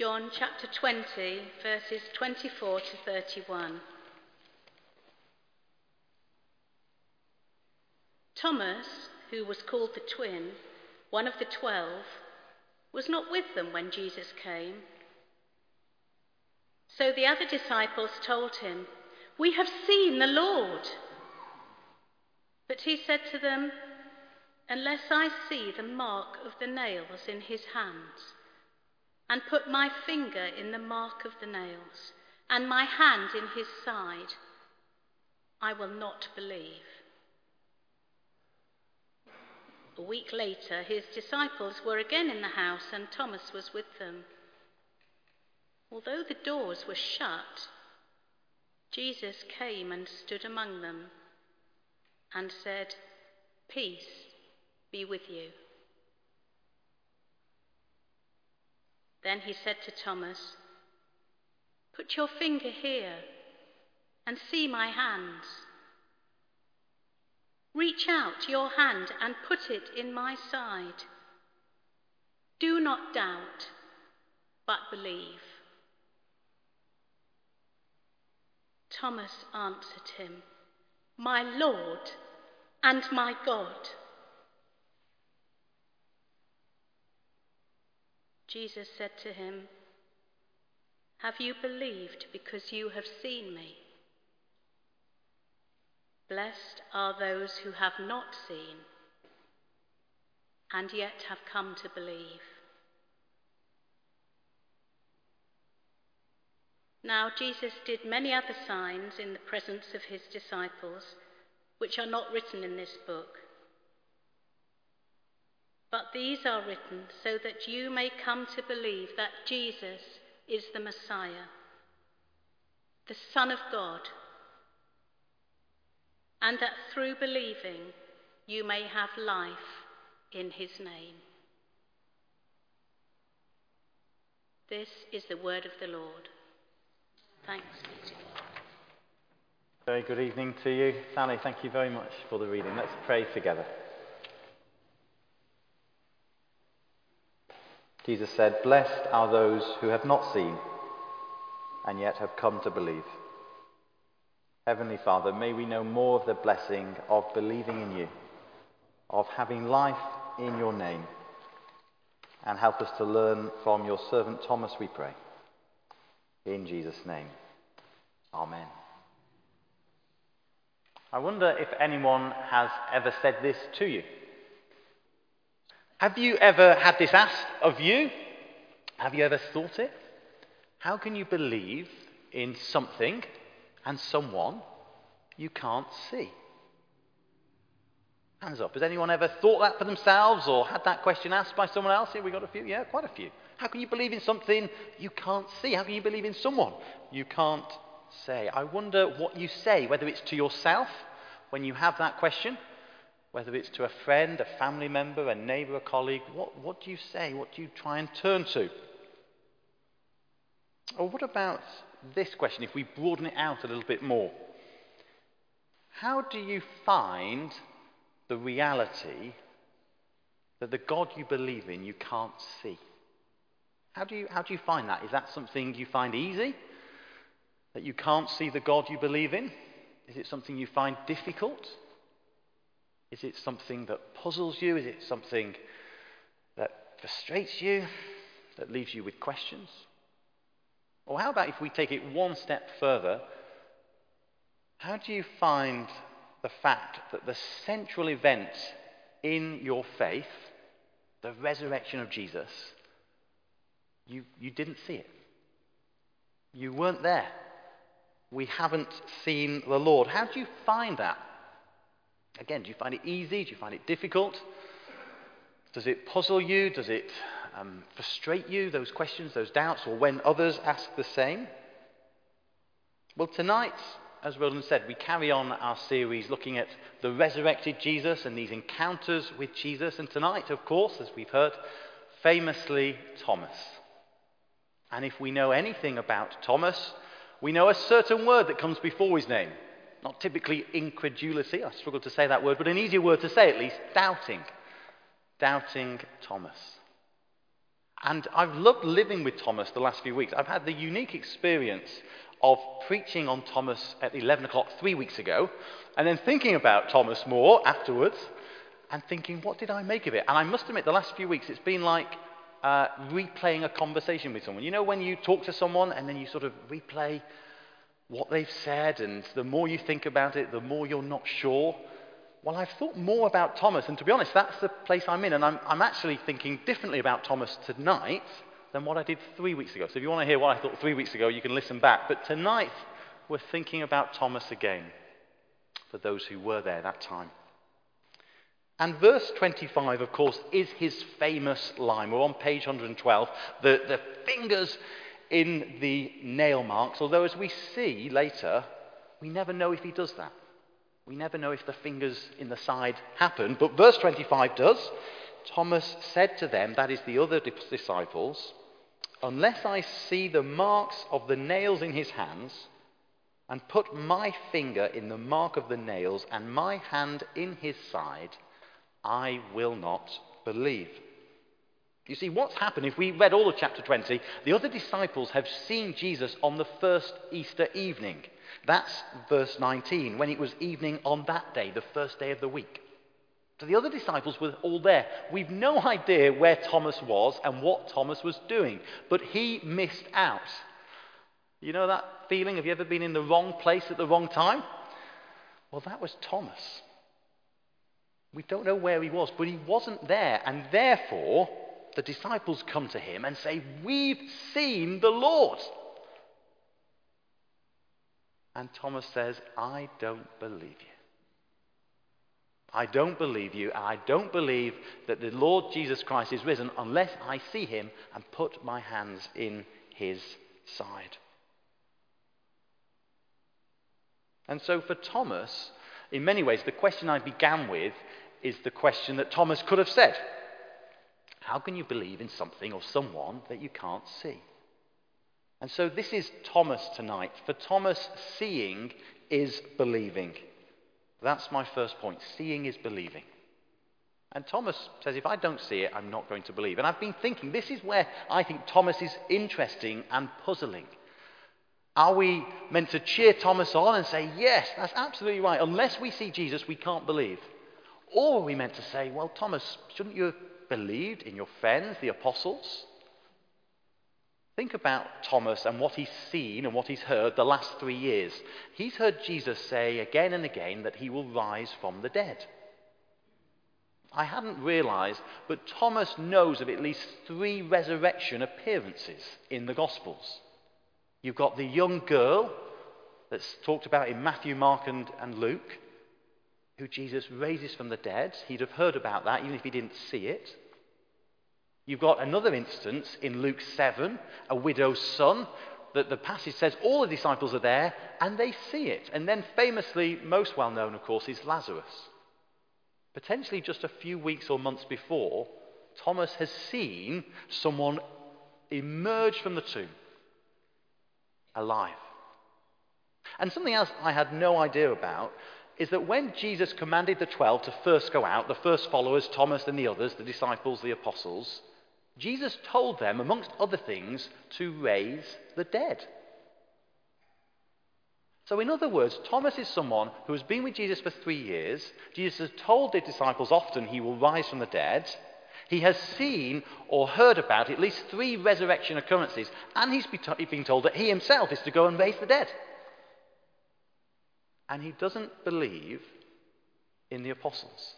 John chapter 20, verses 24 to 31. Thomas, who was called the twin, one of the twelve, was not with them when Jesus came. So the other disciples told him, We have seen the Lord. But he said to them, Unless I see the mark of the nails in his hands, and put my finger in the mark of the nails, and my hand in his side, I will not believe. A week later, his disciples were again in the house, and Thomas was with them. Although the doors were shut, Jesus came and stood among them and said, Peace be with you. Then he said to Thomas, Put your finger here and see my hands. Reach out your hand and put it in my side. Do not doubt, but believe. Thomas answered him, My Lord and my God. Jesus said to him, Have you believed because you have seen me? Blessed are those who have not seen and yet have come to believe. Now, Jesus did many other signs in the presence of his disciples, which are not written in this book. But these are written so that you may come to believe that Jesus is the Messiah, the Son of God, and that through believing you may have life in his name. This is the word of the Lord. Thanks be to God. Very good evening to you. Sally, thank you very much for the reading. Let's pray together. Jesus said, Blessed are those who have not seen and yet have come to believe. Heavenly Father, may we know more of the blessing of believing in you, of having life in your name, and help us to learn from your servant Thomas, we pray. In Jesus' name. Amen. I wonder if anyone has ever said this to you. Have you ever had this asked of you? Have you ever thought it? How can you believe in something and someone you can't see? Hands up. Has anyone ever thought that for themselves or had that question asked by someone else? Here we got a few. Yeah, quite a few. How can you believe in something you can't see? How can you believe in someone you can't say? I wonder what you say, whether it's to yourself when you have that question whether it's to a friend, a family member, a neighbour, a colleague, what, what do you say? What do you try and turn to? Or what about this question, if we broaden it out a little bit more? How do you find the reality that the God you believe in you can't see? How do you, how do you find that? Is that something you find easy? That you can't see the God you believe in? Is it something you find difficult? Is it something that puzzles you? Is it something that frustrates you, that leaves you with questions? Or how about if we take it one step further? How do you find the fact that the central event in your faith, the resurrection of Jesus, you, you didn't see it? You weren't there. We haven't seen the Lord. How do you find that? Again, do you find it easy? Do you find it difficult? Does it puzzle you? Does it um, frustrate you, those questions, those doubts, or when others ask the same? Well, tonight, as Roland said, we carry on our series looking at the resurrected Jesus and these encounters with Jesus. And tonight, of course, as we've heard, famously Thomas. And if we know anything about Thomas, we know a certain word that comes before his name. Not typically incredulity, I struggle to say that word, but an easier word to say at least doubting. Doubting Thomas. And I've loved living with Thomas the last few weeks. I've had the unique experience of preaching on Thomas at 11 o'clock three weeks ago, and then thinking about Thomas more afterwards, and thinking, what did I make of it? And I must admit, the last few weeks, it's been like uh, replaying a conversation with someone. You know, when you talk to someone and then you sort of replay what they've said, and the more you think about it, the more you're not sure. Well, I've thought more about Thomas, and to be honest, that's the place I'm in, and I'm, I'm actually thinking differently about Thomas tonight than what I did three weeks ago. So if you want to hear what I thought three weeks ago, you can listen back. But tonight, we're thinking about Thomas again, for those who were there that time. And verse 25, of course, is his famous line. We're on page 112. The, the fingers in the nail marks, although as we see later, we never know if he does that. We never know if the fingers in the side happen, but verse 25 does. Thomas said to them, that is the other disciples, unless I see the marks of the nails in his hands, and put my finger in the mark of the nails, and my hand in his side, I will not believe. You see, what's happened, if we read all of chapter 20, the other disciples have seen Jesus on the first Easter evening. That's verse 19, when it was evening on that day, the first day of the week. So the other disciples were all there. We've no idea where Thomas was and what Thomas was doing, but he missed out. You know that feeling? Have you ever been in the wrong place at the wrong time? Well, that was Thomas. We don't know where he was, but he wasn't there. And therefore, the disciples come to him and say, We've seen the Lord. And Thomas says, I don't believe you. I don't believe you, and I don't believe that the Lord Jesus Christ is risen unless I see him and put my hands in his side. And so for Thomas, in many ways, the question I began with is the question that Thomas could have said How can you believe in something or someone that you can't see? And so this is Thomas tonight. For Thomas, seeing is believing. That's my first point. Seeing is believing. And Thomas says, if I don't see it, I'm not going to believe. And I've been thinking, this is where I think Thomas is interesting and puzzling. Are we meant to cheer Thomas on and say, yes, that's absolutely right. Unless we see Jesus, we can't believe. Or are we meant to say, well, Thomas, shouldn't you believed in your friends, the apostles? Think about Thomas and what he's seen and what he's heard the last three years. He's heard Jesus say again and again that he will rise from the dead. I hadn't realized, but Thomas knows of at least three resurrection appearances in the Gospels. You've got the young girl that's talked about in Matthew, Mark, and, and Luke, who Jesus raises from the dead. He'd have heard about that even if he didn't see it. You've got another instance in Luke 7, a widow's son, that the passage says all the disciples are there and they see it. And then, famously, most well known, of course, is Lazarus. Potentially just a few weeks or months before, Thomas has seen someone emerge from the tomb alive. And something else I had no idea about is that when Jesus commanded the twelve to first go out, the first followers, Thomas and the others, the disciples, the apostles, Jesus told them, amongst other things, to raise the dead. So, in other words, Thomas is someone who has been with Jesus for three years. Jesus has told the disciples often he will rise from the dead. He has seen or heard about at least three resurrection occurrences, and he's been told that he himself is to go and raise the dead. And he doesn't believe in the apostles.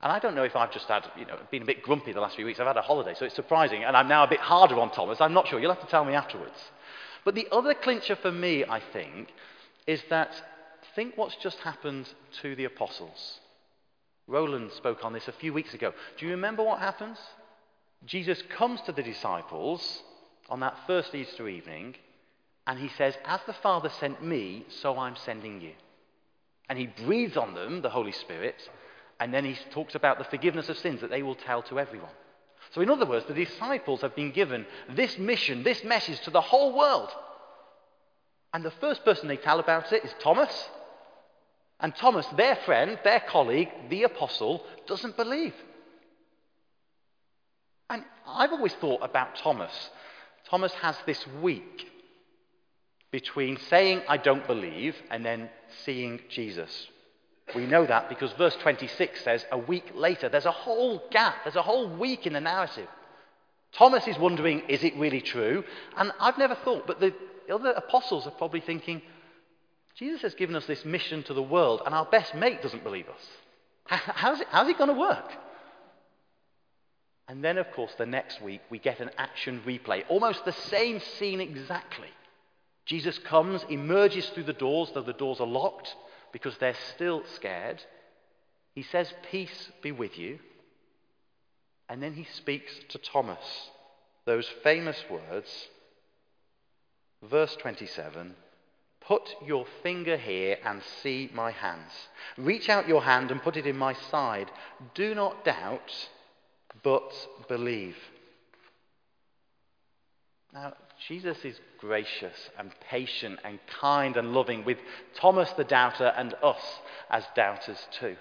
And I don't know if I've just had, you know, been a bit grumpy the last few weeks. I've had a holiday, so it's surprising. And I'm now a bit harder on Thomas. I'm not sure. You'll have to tell me afterwards. But the other clincher for me, I think, is that think what's just happened to the apostles. Roland spoke on this a few weeks ago. Do you remember what happens? Jesus comes to the disciples on that first Easter evening, and he says, As the Father sent me, so I'm sending you. And he breathes on them, the Holy Spirit, and then he talks about the forgiveness of sins that they will tell to everyone. So, in other words, the disciples have been given this mission, this message to the whole world. And the first person they tell about it is Thomas. And Thomas, their friend, their colleague, the apostle, doesn't believe. And I've always thought about Thomas. Thomas has this week between saying, I don't believe, and then seeing Jesus. We know that because verse 26 says, a week later, there's a whole gap, there's a whole week in the narrative. Thomas is wondering, is it really true? And I've never thought, but the other apostles are probably thinking, Jesus has given us this mission to the world, and our best mate doesn't believe us. How's it, how's it going to work? And then, of course, the next week, we get an action replay, almost the same scene exactly. Jesus comes, emerges through the doors, though the doors are locked because they're still scared. He says, Peace be with you. And then he speaks to Thomas those famous words. Verse 27 Put your finger here and see my hands. Reach out your hand and put it in my side. Do not doubt, but believe. Now, Jesus is gracious and patient and kind and loving with Thomas the doubter and us as doubters too.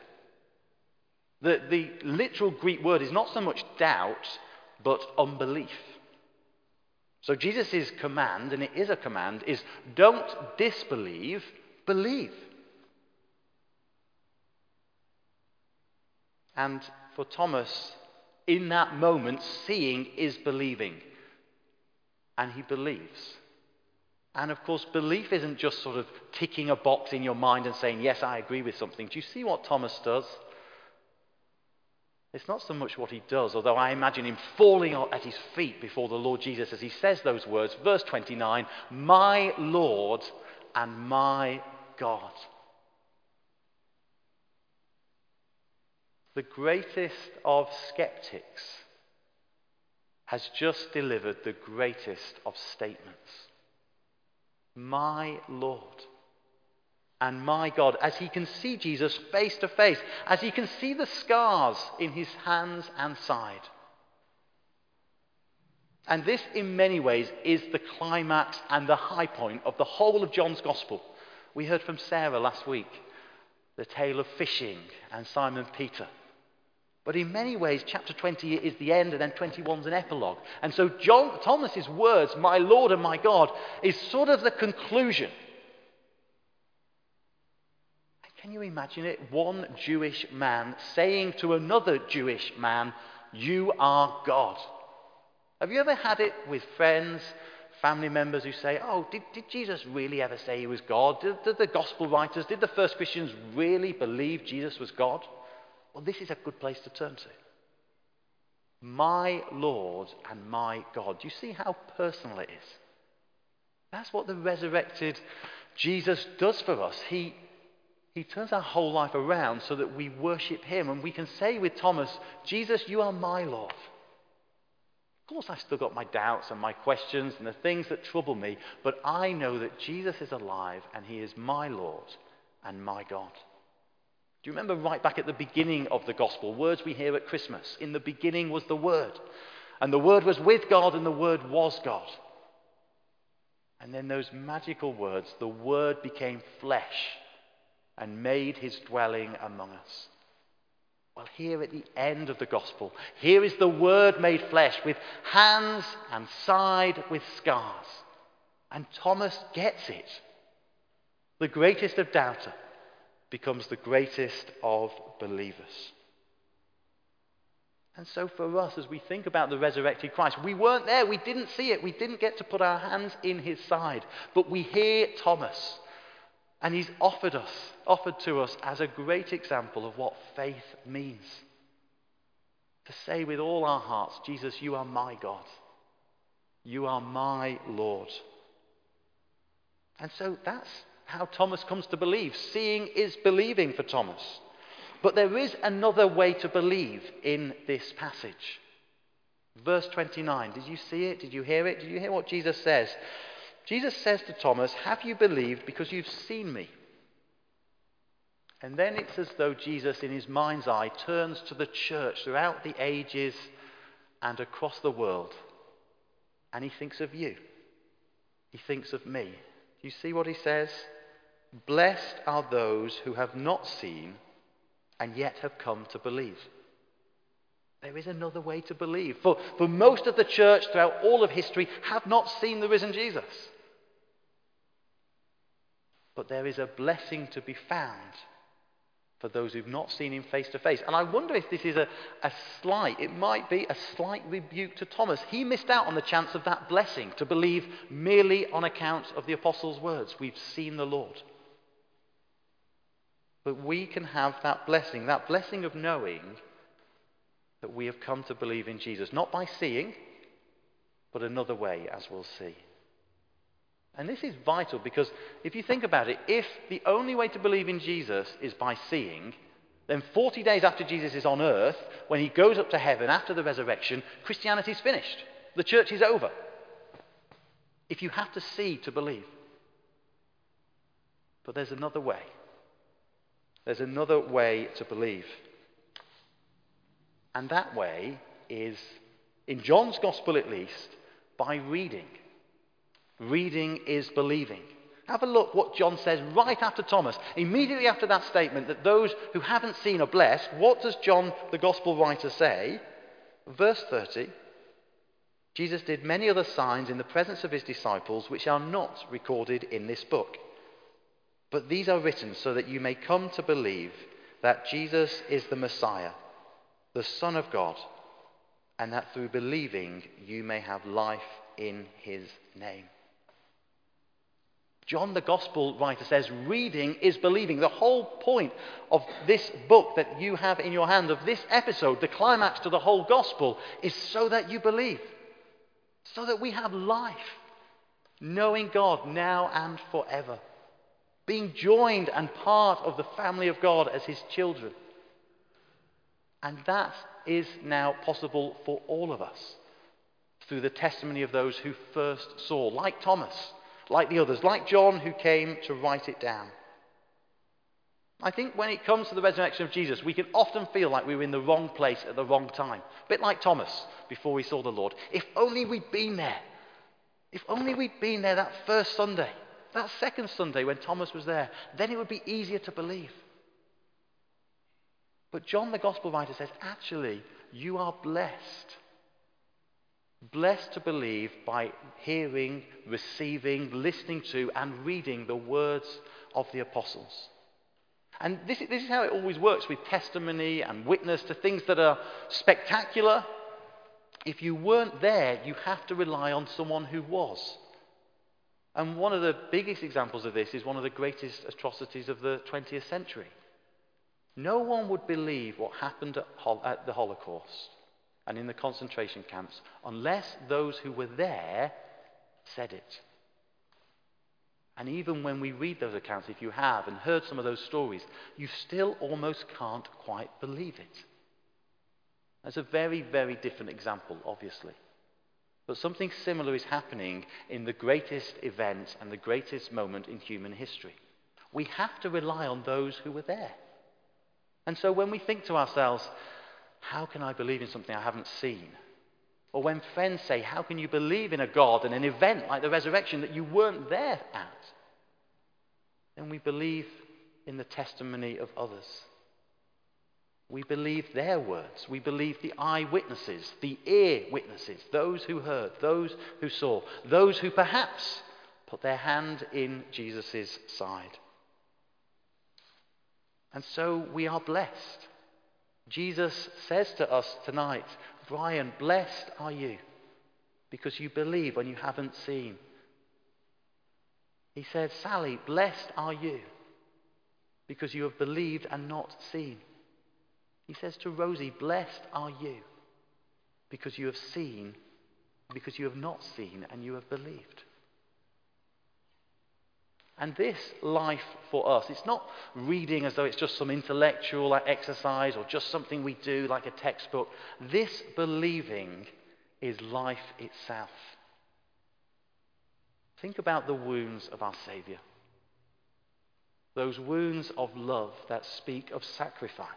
The, the literal Greek word is not so much doubt, but unbelief. So Jesus' command, and it is a command, is don't disbelieve, believe. And for Thomas, in that moment, seeing is believing. And he believes. And of course, belief isn't just sort of ticking a box in your mind and saying, Yes, I agree with something. Do you see what Thomas does? It's not so much what he does, although I imagine him falling at his feet before the Lord Jesus as he says those words. Verse 29 My Lord and my God. The greatest of skeptics has just delivered the greatest of statements. My Lord and my God, as he can see Jesus face to face, as he can see the scars in his hands and side. And this, in many ways, is the climax and the high point of the whole of John's Gospel. We heard from Sarah last week the tale of fishing and Simon Peter. But in many ways, chapter 20 is the end, and then 21 is an epilogue. And so John, Thomas's words, my Lord and my God, is sort of the conclusion can you imagine it? One Jewish man saying to another Jewish man, You are God. Have you ever had it with friends, family members who say, Oh, did, did Jesus really ever say he was God? Did, did the gospel writers, did the first Christians really believe Jesus was God? Well, this is a good place to turn to. My Lord and my God. Do you see how personal it is? That's what the resurrected Jesus does for us. He he turns our whole life around so that we worship Him and we can say with Thomas, Jesus, you are my Lord. Of course, I've still got my doubts and my questions and the things that trouble me, but I know that Jesus is alive and He is my Lord and my God. Do you remember right back at the beginning of the gospel, words we hear at Christmas? In the beginning was the Word, and the Word was with God, and the Word was God. And then those magical words, the Word became flesh and made his dwelling among us. Well, here at the end of the gospel, here is the Word made flesh with hands and side with scars. And Thomas gets it. The greatest of doubter becomes the greatest of believers. And so, for us, as we think about the resurrected Christ, we weren't there, we didn't see it, we didn't get to put our hands in his side. But we hear Thomas and he's offered us, offered to us as a great example of what faith means. To say with all our hearts, Jesus, you are my God. You are my Lord. And so that's how Thomas comes to believe. Seeing is believing for Thomas. But there is another way to believe in this passage. Verse 29. Did you see it? Did you hear it? Did you hear what Jesus says? Jesus says to Thomas, Have you believed because you've seen me? And then it's as though Jesus, in his mind's eye, turns to the church throughout the ages and across the world. And he thinks of you. He thinks of me. Do you see what he says? Blessed are those who have not seen and yet have come to believe. There is another way to believe. For, for most of the church throughout all of history have not seen the risen Jesus. But there is a blessing to be found for those who've not seen him face to face. And I wonder if this is a, a slight, it might be a slight rebuke to Thomas. He missed out on the chance of that blessing to believe merely on account of the apostles' words. We've seen the Lord. But we can have that blessing, that blessing of knowing that we have come to believe in Jesus, not by seeing, but another way, as we'll see. And this is vital because if you think about it, if the only way to believe in Jesus is by seeing, then 40 days after Jesus is on earth, when he goes up to heaven after the resurrection, Christianity is finished. The church is over. If you have to see to believe. But there's another way. There's another way to believe. And that way is, in John's Gospel at least, by reading. Reading is believing. Have a look what John says right after Thomas. Immediately after that statement that those who haven't seen are blessed, what does John, the Gospel writer, say? Verse 30 Jesus did many other signs in the presence of his disciples, which are not recorded in this book. But these are written so that you may come to believe that Jesus is the Messiah, the Son of God, and that through believing you may have life in his name. John, the gospel writer, says reading is believing. The whole point of this book that you have in your hand, of this episode, the climax to the whole gospel, is so that you believe. So that we have life, knowing God now and forever, being joined and part of the family of God as his children. And that is now possible for all of us through the testimony of those who first saw, like Thomas like the others, like John who came to write it down. I think when it comes to the resurrection of Jesus, we can often feel like we were in the wrong place at the wrong time. A bit like Thomas before he saw the Lord. If only we'd been there. If only we'd been there that first Sunday, that second Sunday when Thomas was there, then it would be easier to believe. But John, the gospel writer, says, actually, you are blessed Blessed to believe by hearing, receiving, listening to, and reading the words of the apostles. And this, this is how it always works with testimony and witness to things that are spectacular. If you weren't there, you have to rely on someone who was. And one of the biggest examples of this is one of the greatest atrocities of the 20th century. No one would believe what happened at, at the Holocaust and in the concentration camps unless those who were there said it. And even when we read those accounts, if you have and heard some of those stories, you still almost can't quite believe it. That's a very, very different example, obviously. But something similar is happening in the greatest event and the greatest moment in human history. We have to rely on those who were there. And so when we think to ourselves, how can I believe in something I haven't seen? Or when friends say, How can you believe in a God and an event like the resurrection that you weren't there at? Then we believe in the testimony of others. We believe their words. We believe the eyewitnesses, the ear witnesses, those who heard, those who saw, those who perhaps put their hand in Jesus' side. And so we are blessed. Jesus says to us tonight, Brian, blessed are you because you believe when you haven't seen. He said, Sally, blessed are you because you have believed and not seen. He says to Rosie, blessed are you because you have seen, because you have not seen and you have believed. And this life for us, it's not reading as though it's just some intellectual exercise or just something we do like a textbook. This believing is life itself. Think about the wounds of our Saviour. Those wounds of love that speak of sacrifice,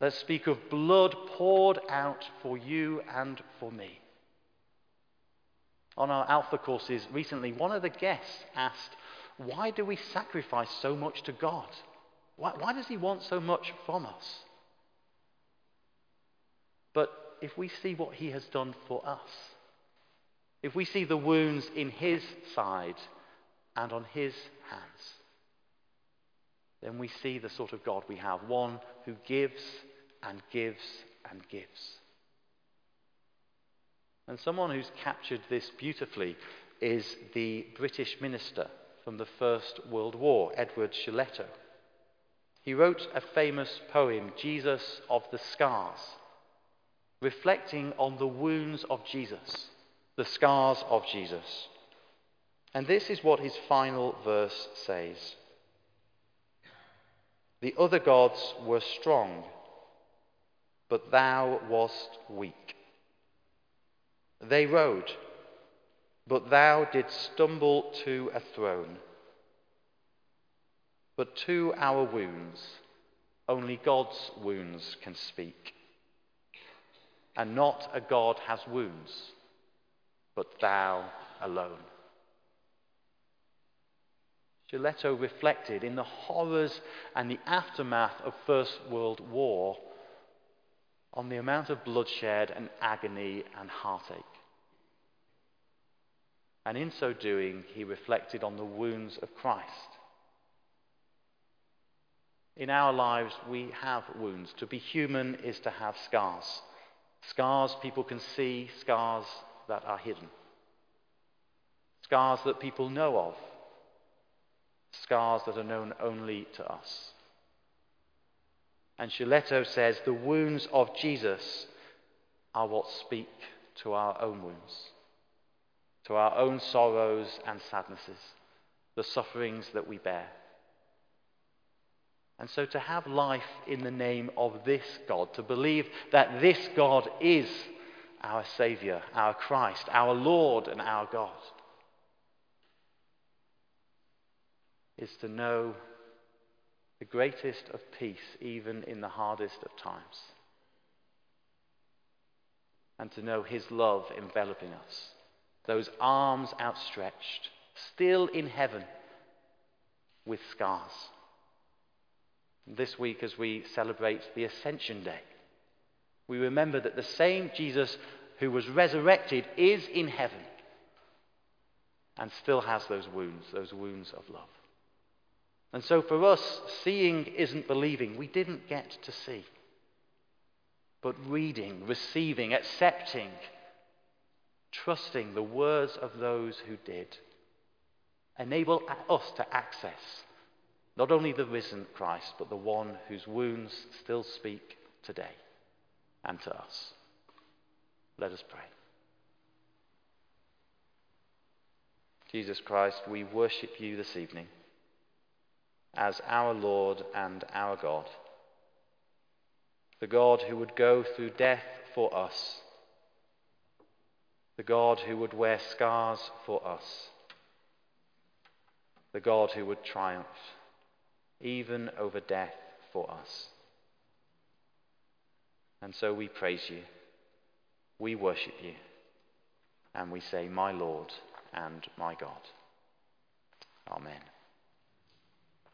that speak of blood poured out for you and for me on our Alpha courses recently, one of the guests asked, Why do we sacrifice so much to God? Why, why does He want so much from us? But if we see what he has done for us, if we see the wounds in his side and on his hands, then we see the sort of God we have one who gives and gives and gives. And someone who's captured this beautifully is the British minister from the First World War, Edward Shillito. He wrote a famous poem, Jesus of the Scars, reflecting on the wounds of Jesus, the scars of Jesus. And this is what his final verse says The other gods were strong, but thou wast weak. They rode, but thou didst stumble to a throne. But to our wounds, only God's wounds can speak. And not a God has wounds, but thou alone. Shillito reflected in the horrors and the aftermath of First World War on the amount of bloodshed and agony and heartache. And in so doing, he reflected on the wounds of Christ in our lives, we have wounds. To be human is to have scars. Scars people can see, scars that are hidden. Scars that people know of. Scars that are known only to us. And Shillito says the wounds of Jesus are what speak to our own wounds, to our own sorrows and sadnesses, the sufferings that we bear. And so to have life in the name of this God, to believe that this God is our Saviour, our Christ, our Lord, and our God, is to know the greatest of peace, even in the hardest of times. And to know His love enveloping us, those arms outstretched, still in heaven, with scars this week, as we celebrate the Ascension Day, we remember that the same Jesus who was resurrected is in heaven and still has those wounds, those wounds of love. And so for us, seeing isn't believing. We didn't get to see. But reading, receiving, accepting, trusting the words of those who did enable us to access not only the risen Christ, but the one whose wounds still speak today and to us. Let us pray. Jesus Christ, we worship you this evening as our Lord and our God. The God who would go through death for us. The God who would wear scars for us. The God who would triumph even over death for us. And so we praise you, we worship you, and we say, My Lord and my God. Amen.